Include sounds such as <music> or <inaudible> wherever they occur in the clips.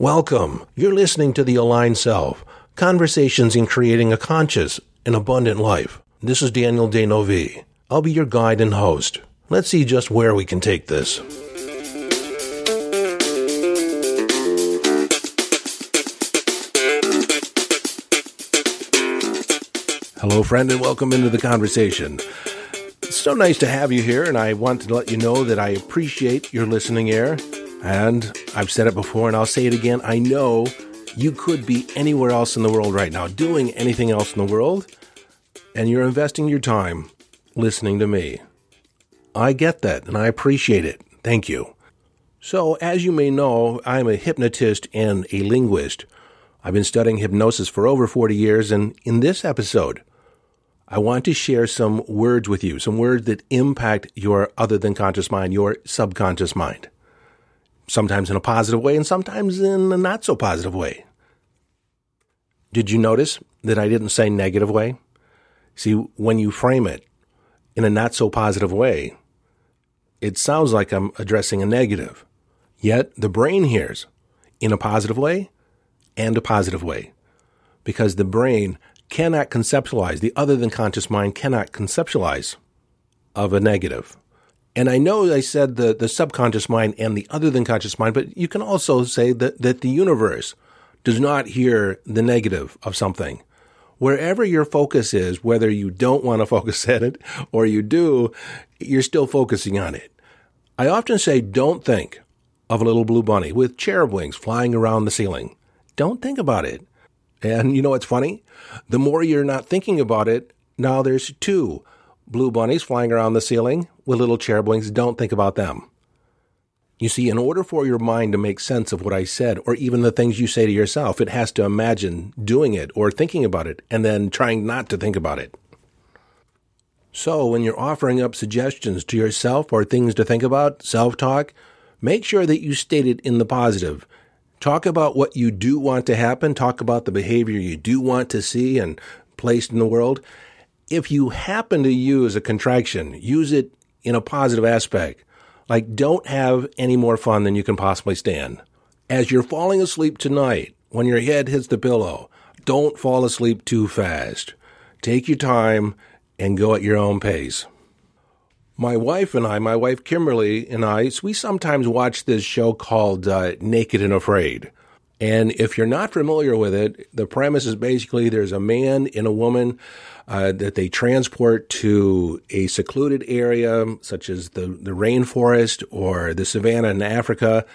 Welcome. You're listening to The Aligned Self Conversations in Creating a Conscious and Abundant Life. This is Daniel D'Neuville. I'll be your guide and host. Let's see just where we can take this. Hello, friend, and welcome into the conversation. It's so nice to have you here, and I want to let you know that I appreciate your listening here. And I've said it before, and I'll say it again. I know you could be anywhere else in the world right now, doing anything else in the world, and you're investing your time listening to me. I get that, and I appreciate it. Thank you. So, as you may know, I'm a hypnotist and a linguist. I've been studying hypnosis for over 40 years, and in this episode, I want to share some words with you, some words that impact your other than conscious mind, your subconscious mind. Sometimes in a positive way and sometimes in a not so positive way. Did you notice that I didn't say negative way? See, when you frame it in a not so positive way, it sounds like I'm addressing a negative. Yet the brain hears in a positive way and a positive way because the brain cannot conceptualize, the other than conscious mind cannot conceptualize of a negative. And I know I said the, the subconscious mind and the other than conscious mind, but you can also say that, that the universe does not hear the negative of something. Wherever your focus is, whether you don't want to <laughs> focus at it or you do, you're still focusing on it. I often say, don't think of a little blue bunny with cherub wings flying around the ceiling. Don't think about it. And you know what's funny? The more you're not thinking about it, now there's two blue bunnies flying around the ceiling with little cherub wings. Don't think about them. You see, in order for your mind to make sense of what I said, or even the things you say to yourself, it has to imagine doing it or thinking about it and then trying not to think about it. So, when you're offering up suggestions to yourself or things to think about, self talk, make sure that you state it in the positive. Talk about what you do want to happen. Talk about the behavior you do want to see and placed in the world. If you happen to use a contraction, use it in a positive aspect. Like, don't have any more fun than you can possibly stand. As you're falling asleep tonight, when your head hits the pillow, don't fall asleep too fast. Take your time and go at your own pace. My wife and I, my wife Kimberly and I, we sometimes watch this show called uh, Naked and Afraid. And if you're not familiar with it, the premise is basically there's a man and a woman uh, that they transport to a secluded area, such as the, the rainforest or the savannah in Africa,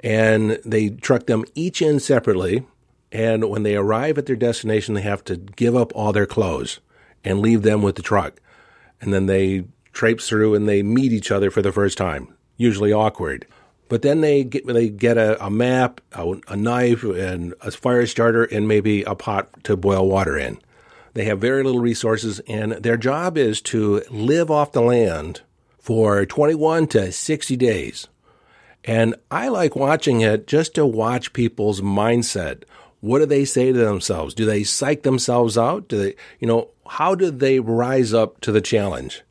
and they truck them each in separately. And when they arrive at their destination, they have to give up all their clothes and leave them with the truck. And then they traipse through and they meet each other for the first time, usually awkward. But then they get they get a, a map, a, a, knife, and a fire starter, and maybe a pot to boil water in. They have very little resources, and their job is to live off the land for 21 to 60 days. And I like watching it just to watch people's mindset. What do they say to themselves? Do they psych themselves out? Do they, you know, how do they rise up to the challenge?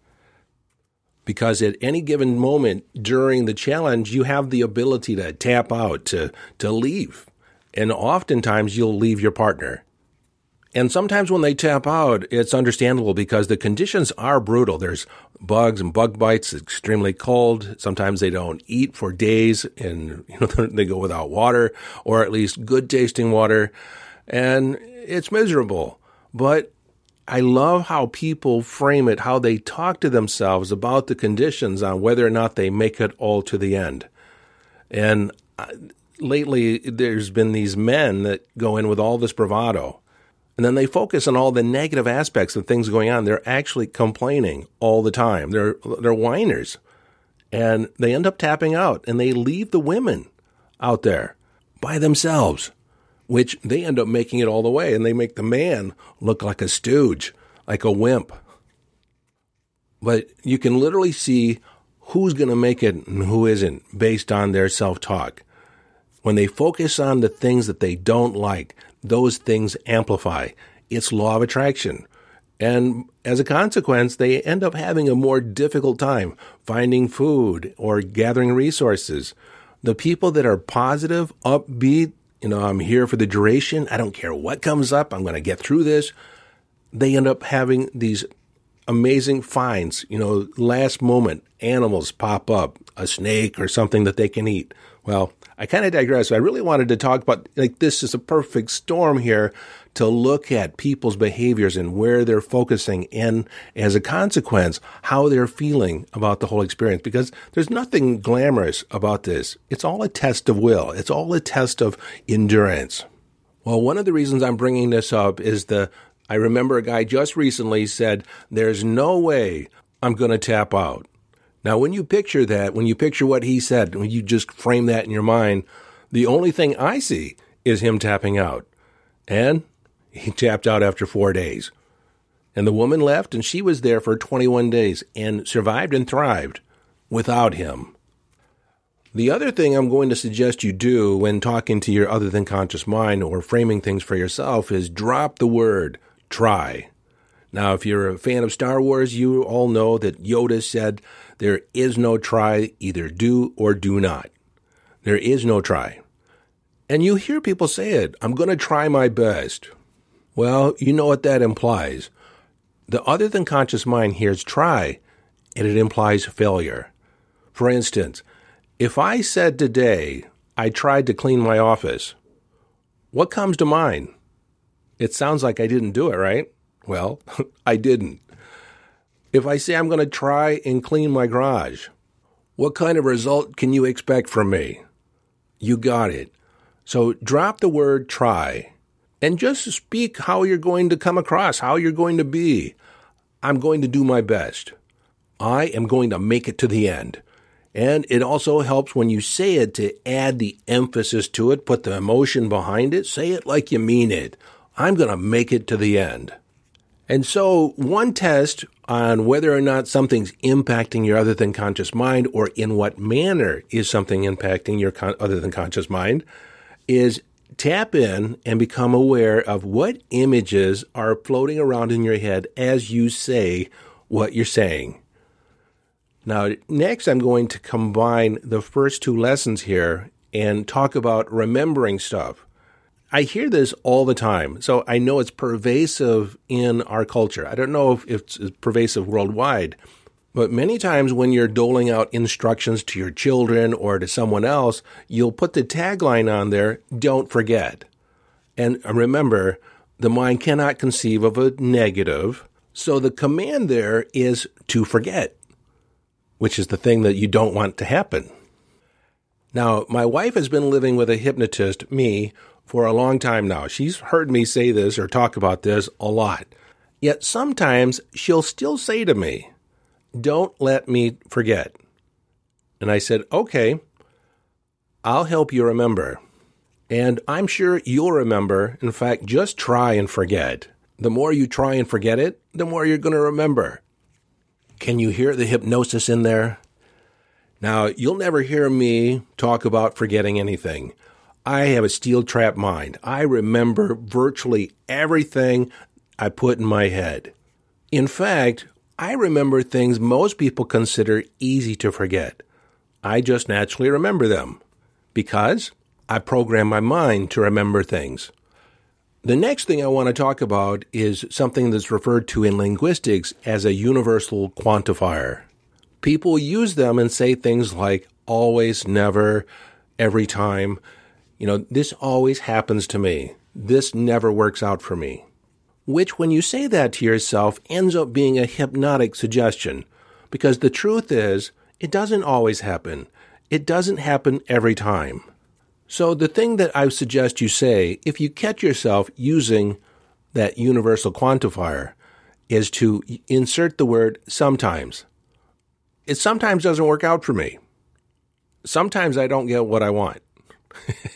Because at any given moment during the challenge, you have the ability to tap out, to, to leave. And oftentimes you'll leave your partner. And sometimes when they tap out, it's understandable because the conditions are brutal. There's bugs and bug bites, extremely cold. Sometimes they don't eat for days and <laughs> you know, <laughs> they go without water or at least good tasting water. And it's miserable. But I love how people frame it, how they talk to themselves about the conditions on whether or not they make it all to the end. And uh, lately, there's been these men that go in with all this bravado, and then they focus on all the negative aspects of things going on. They're actually complaining all the time. They're they're whiners, and they end up tapping out, and they leave the women out there by themselves which they end up making it all the way, and they make the man look like a stooge, like a wimp. But you can literally see who's going to make it and who isn't based on their self talk. When they focus on the things that they don't like, those things amplify. It's law of attraction. And as a consequence, they end up having a more difficult time finding food or gathering resources. The people that are positive, upbeat, you know, I'm here for the duration. I don't care what comes up. I'm going to get through this. They end up having these amazing finds. You know, last moment animals pop up, a snake or something that they can eat. Well, I kind of digress. I really wanted to talk about like this is a perfect storm here to look at people's behaviors and where they're focusing and as a consequence, how they're feeling about the whole experience because there's nothing glamorous about this. It's all a test of will. It's all a test of endurance. Well, one of the reasons I'm bringing this up is the I remember a guy just recently said, There's no way I'm going to tap out. Now, when you picture that, when you picture what he said, when you just frame that in your mind, the only thing I see is him tapping out. And he tapped out after four days. And the woman left, and she was there for 21 days and survived and thrived without him. The other thing I'm going to suggest you do when talking to your other than conscious mind or framing things for yourself is drop the word try. Now, if you're a fan of Star Wars, you all know that Yoda said there is no try, either do or do not. There is no try. And you hear people say it, I'm going to try my best. Well, you know what that implies. The other than conscious mind hears try, and it implies failure. For instance, if I said today, I tried to clean my office, what comes to mind? It sounds like I didn't do it, right? Well, <laughs> I didn't. If I say I'm going to try and clean my garage, what kind of result can you expect from me? You got it. So drop the word try and just speak how you're going to come across, how you're going to be. I'm going to do my best. I am going to make it to the end. And it also helps when you say it to add the emphasis to it, put the emotion behind it, say it like you mean it. I'm going to make it to the end. And so, one test on whether or not something's impacting your other than conscious mind or in what manner is something impacting your con- other than conscious mind is tap in and become aware of what images are floating around in your head as you say what you're saying. Now, next, I'm going to combine the first two lessons here and talk about remembering stuff. I hear this all the time, so I know it's pervasive in our culture. I don't know if it's pervasive worldwide, but many times when you're doling out instructions to your children or to someone else, you'll put the tagline on there, don't forget. And uh, remember, the mind cannot conceive of a negative, so the command there is to forget, which is the thing that you don't want to happen. Now, my wife has been living with a hypnotist, me, for a long time now. She's heard me say this or talk about this a lot. Yet sometimes she'll still say to me, Don't let me forget. And I said, Okay, I'll help you remember. And I'm sure you'll remember. In fact, just try and forget. The more you try and forget it, the more you're going to remember. Can you hear the hypnosis in there? Now, you'll never hear me talk about forgetting anything. I have a steel trap mind. I remember virtually everything I put in my head. In fact, I remember things most people consider easy to forget. I just naturally remember them because I program my mind to remember things. The next thing I want to talk about is something that's referred to in linguistics as a universal quantifier. People use them and say things like always, never, every time. You know, this always happens to me. This never works out for me. Which, when you say that to yourself, ends up being a hypnotic suggestion. Because the truth is, it doesn't always happen. It doesn't happen every time. So, the thing that I suggest you say, if you catch yourself using that universal quantifier, is to insert the word sometimes. It sometimes doesn't work out for me. Sometimes I don't get what I want. <laughs>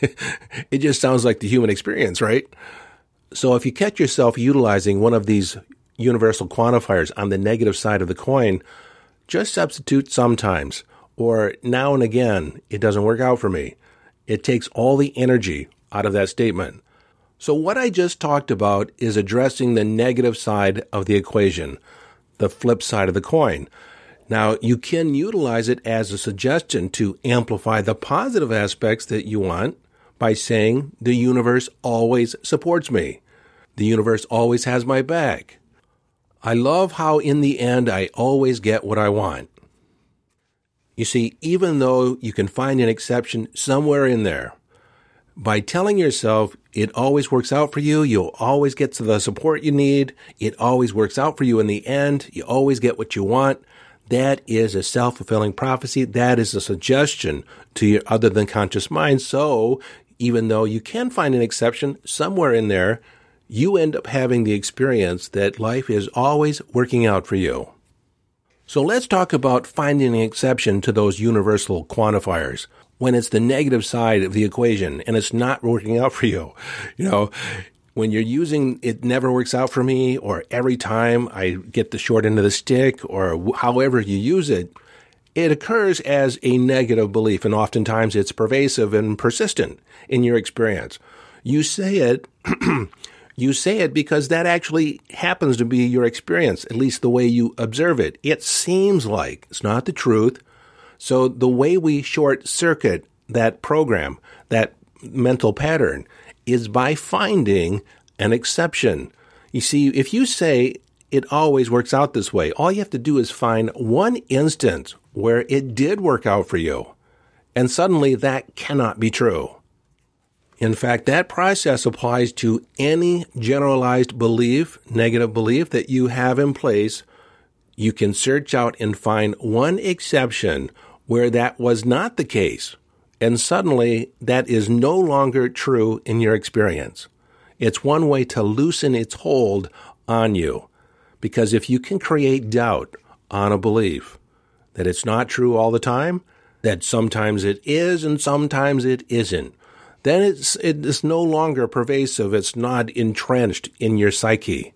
it just sounds like the human experience, right? So if you catch yourself utilizing one of these universal quantifiers on the negative side of the coin, just substitute sometimes or now and again, it doesn't work out for me. It takes all the energy out of that statement. So what I just talked about is addressing the negative side of the equation, the flip side of the coin. Now, you can utilize it as a suggestion to amplify the positive aspects that you want by saying the universe always supports me. The universe always has my back. I love how in the end I always get what I want. You see, even though you can find an exception somewhere in there, by telling yourself it always works out for you, you'll always get to the support you need, it always works out for you in the end, you always get what you want, that is a self fulfilling prophecy. That is a suggestion to your other than conscious mind. So even though you can find an exception somewhere in there, you end up having the experience that life is always working out for you. So let's talk about finding an exception to those universal quantifiers when it's the negative side of the equation and it's not working out for you. <laughs> You know, when you're using it never works out for me or every time I get the short end of the stick or however you use it, it occurs as a negative belief and oftentimes it's pervasive and persistent in your experience. You say it <clears throat> You say it because that actually happens to be your experience, at least the way you observe it. It seems like it's not the truth. So the way we short circuit that program, that mental pattern, is by finding an exception. You see, if you say it always works out this way, all you have to do is find one instance where it did work out for you. And suddenly that cannot be true. In fact, that process applies to any generalized belief, negative belief that you have in place. You can search out and find one exception where that was not the case. And suddenly that is no longer true in your experience. It's one way to loosen its hold on you. Because if you can create doubt on a belief that it's not true all the time, that sometimes it is and sometimes it isn't, then it's, it's no longer pervasive. It's not entrenched in your psyche.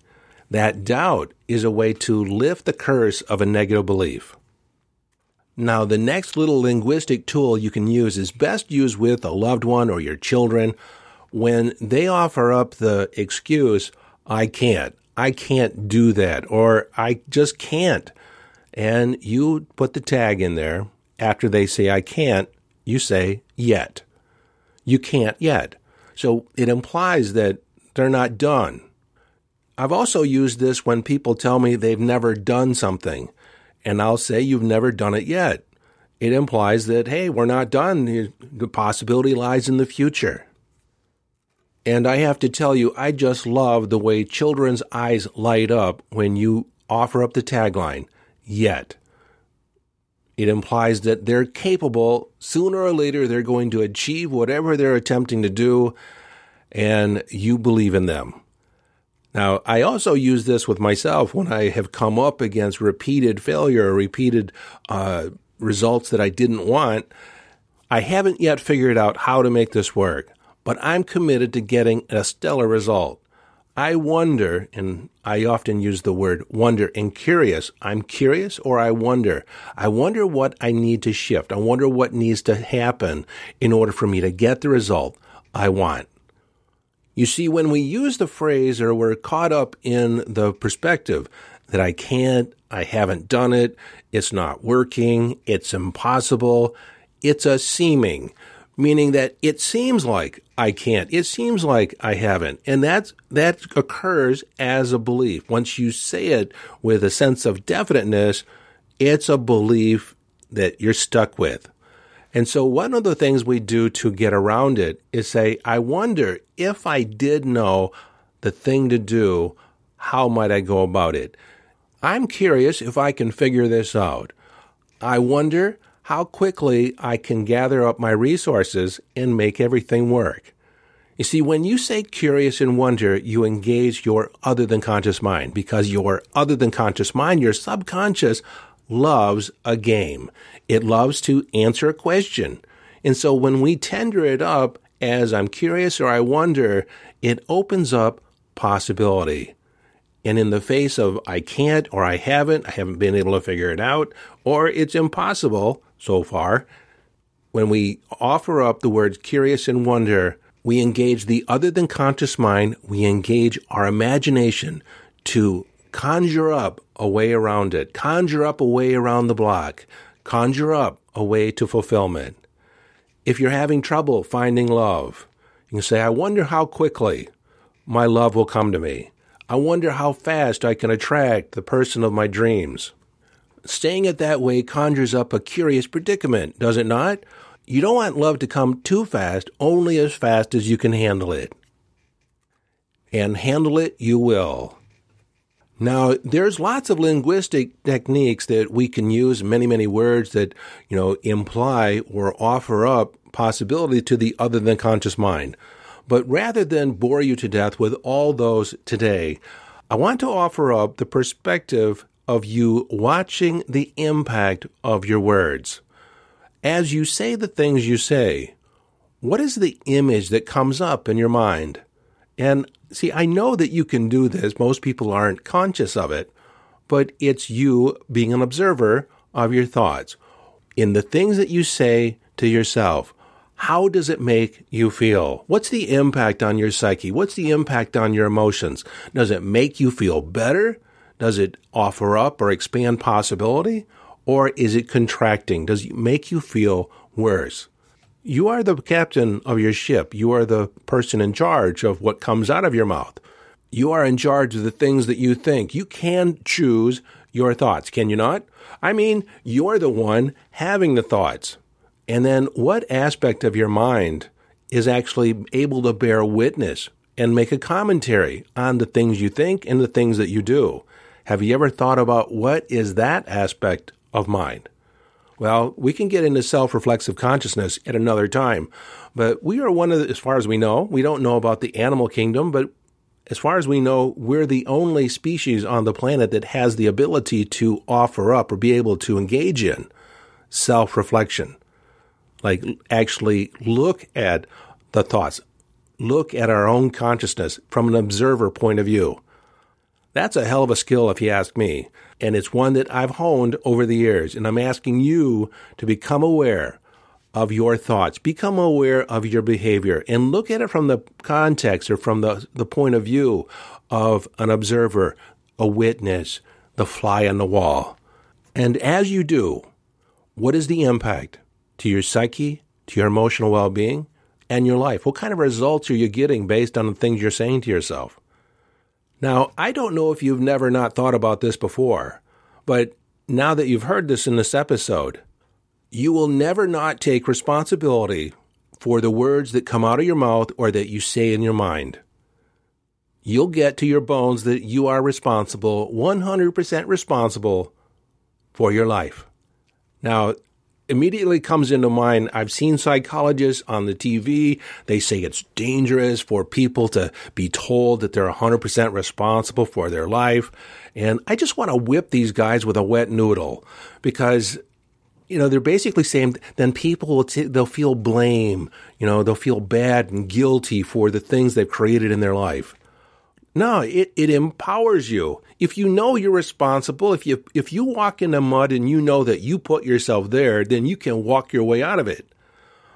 That doubt is a way to lift the curse of a negative belief. Now, the next little linguistic tool you can use is best used with a loved one or your children when they offer up the excuse, I can't, I can't do that, or I just can't. And you put the tag in there. After they say, I can't, you say, yet you can't yet. So it implies that they're not done. I've also used this when people tell me they've never done something, and I'll say, You've never done it yet. It implies that, hey, we're not done. The possibility lies in the future. And I have to tell you, I just love the way children's eyes light up when you offer up the tagline, yet. It implies that they're capable, sooner or later, they're going to achieve whatever they're attempting to do, and you believe in them. Now, I also use this with myself when I have come up against repeated failure or repeated uh, results that I didn't want. I haven't yet figured out how to make this work, but I'm committed to getting a stellar result. I wonder, and I often use the word wonder and curious. I'm curious or I wonder. I wonder what I need to shift. I wonder what needs to happen in order for me to get the result I want. You see, when we use the phrase or we're caught up in the perspective that I can't, I haven't done it, it's not working, it's impossible, it's a seeming meaning that it seems like I can't. It seems like I haven't. And that's, that occurs as a belief. Once you say it with a sense of definiteness, it's a belief that you're stuck with. And so one of the things we do to get around it is say, I wonder if I did know the thing to do, how might I go about it? I'm curious if I can figure this out. I wonder how quickly I can gather up my resources and make everything work. You see, when you say curious and wonder, you engage your other than conscious mind because your other than conscious mind, your subconscious, loves a game. It loves to answer a question. And so when we tender it up as I'm curious or I wonder, it opens up possibility. And in the face of I can't or I haven't, I haven't been able to figure it out, or it's impossible, so far. When we offer up the words curious and wonder, we engage the other than conscious mind, we engage our imagination to conjure up a way around it, conjure up a way around the block, conjure up a way to fulfillment. If you're having trouble finding love, You can say, I wonder how quickly my love will come to me. I wonder how fast I can attract the person of my dreams. Staying it that way conjures up a curious predicament, does it not? You don't want love to come too fast, only as fast as you can handle it. And handle it you will. Now, there's lots of linguistic techniques that we can use, many, many words that, you know, imply or offer up possibility to the other than conscious mind. But rather than bore you to death with all those today, I want to offer up the perspective of you watching the impact of your words. As you say the things you say, what is the image that comes up in your mind? And see, I know that you can do this. Most people aren't conscious of it, but it's you being an observer of your thoughts. In the things that you say to yourself, how does it make you feel? What's the impact on your psyche? What's the impact on your emotions? Does it make you feel better? Does it offer up or expand possibility? Or is it contracting? Does it make you feel worse? You are the captain of your ship. You are the person in charge of what comes out of your mouth. You are in charge of the things that you think. You can choose your thoughts, can you not? I mean, you're the one having the thoughts. And then what aspect of your mind is actually able to bear witness and make a commentary on the things you think and the things that you do? Have you ever thought about what is that aspect of mind? Well, we can get into self reflexive consciousness at another time, but we are one of the, as far as we know, we don't know about the animal kingdom, but as far as we know, we're the only species on the planet that has the ability to offer up or be able to engage in self reflection like actually look at the thoughts, look at our own consciousness from an observer point of view. That's a hell of a skill, if you ask me. And it's one that I've honed over the years. And I'm asking you to become aware of your thoughts, become aware of your behavior, and look at it from the context or from the, the point of view of an observer, a witness, the fly on the wall. And as you do, what is the impact? To your psyche, to your emotional well being, and your life? What kind of results are you getting based on the things you're saying to yourself? Now, I don't know if you've never not thought about this before, but now that you've heard this in this episode, you will never not take responsibility for the words that come out of your mouth or that you say in your mind. You'll get to your bones that you are responsible, 100% responsible for your life. Now, immediately comes into mind I've seen psychologists on the TV. They say it's dangerous for people to be told that they're 100% responsible for their life. And I just want to whip these guys with a wet noodle because you know, they're basically saying then people will t- they'll feel blame, you know, they'll feel bad and guilty for the things they've created in their life. No, it, it empowers you. If you know you're responsible, if you if you walk in the mud and you know that you put yourself there, then you can walk your way out of it.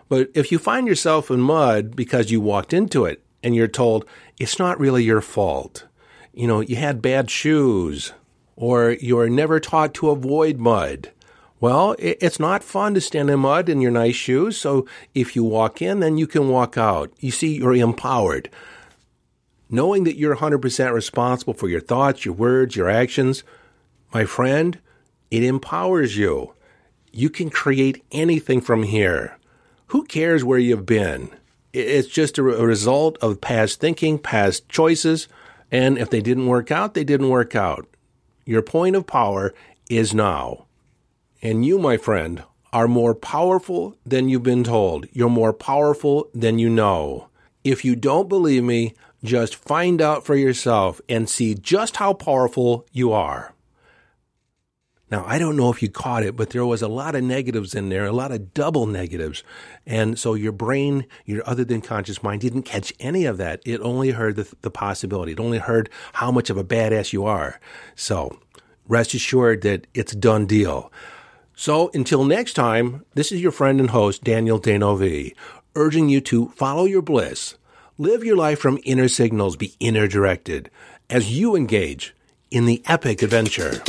But if you find yourself in mud because you walked into it and you're told it's not really your fault, you know, you had bad shoes or you are never taught to avoid mud. Well, it's not fun to stand in mud in your nice shoes. So if you walk in, then you can walk out. You see, you're empowered knowing that you're 100% responsible for your thoughts, your words, your actions, my friend, it empowers you. You can create anything from here. Who cares where you've been? It's just a result of past thinking, past choices, and if they didn't work out, they didn't work out. Your point of power is now. And you, my friend, are more powerful than you've been told. You're more powerful than you know. If you don't believe me, just find out for yourself and see just how powerful you are. Now, I don't know if you caught it, but there was a lot of negatives in there, a lot of double negatives. And so your brain, your other than conscious mind, didn't catch any of that. It only heard the, the possibility. It only heard how much of a badass you are. So rest assured that it's a done deal. So until next time, this is your friend and host, Daniel D'Neuville, urging you to follow your bliss Live your life from inner signals, be inner directed as you engage in the epic adventure.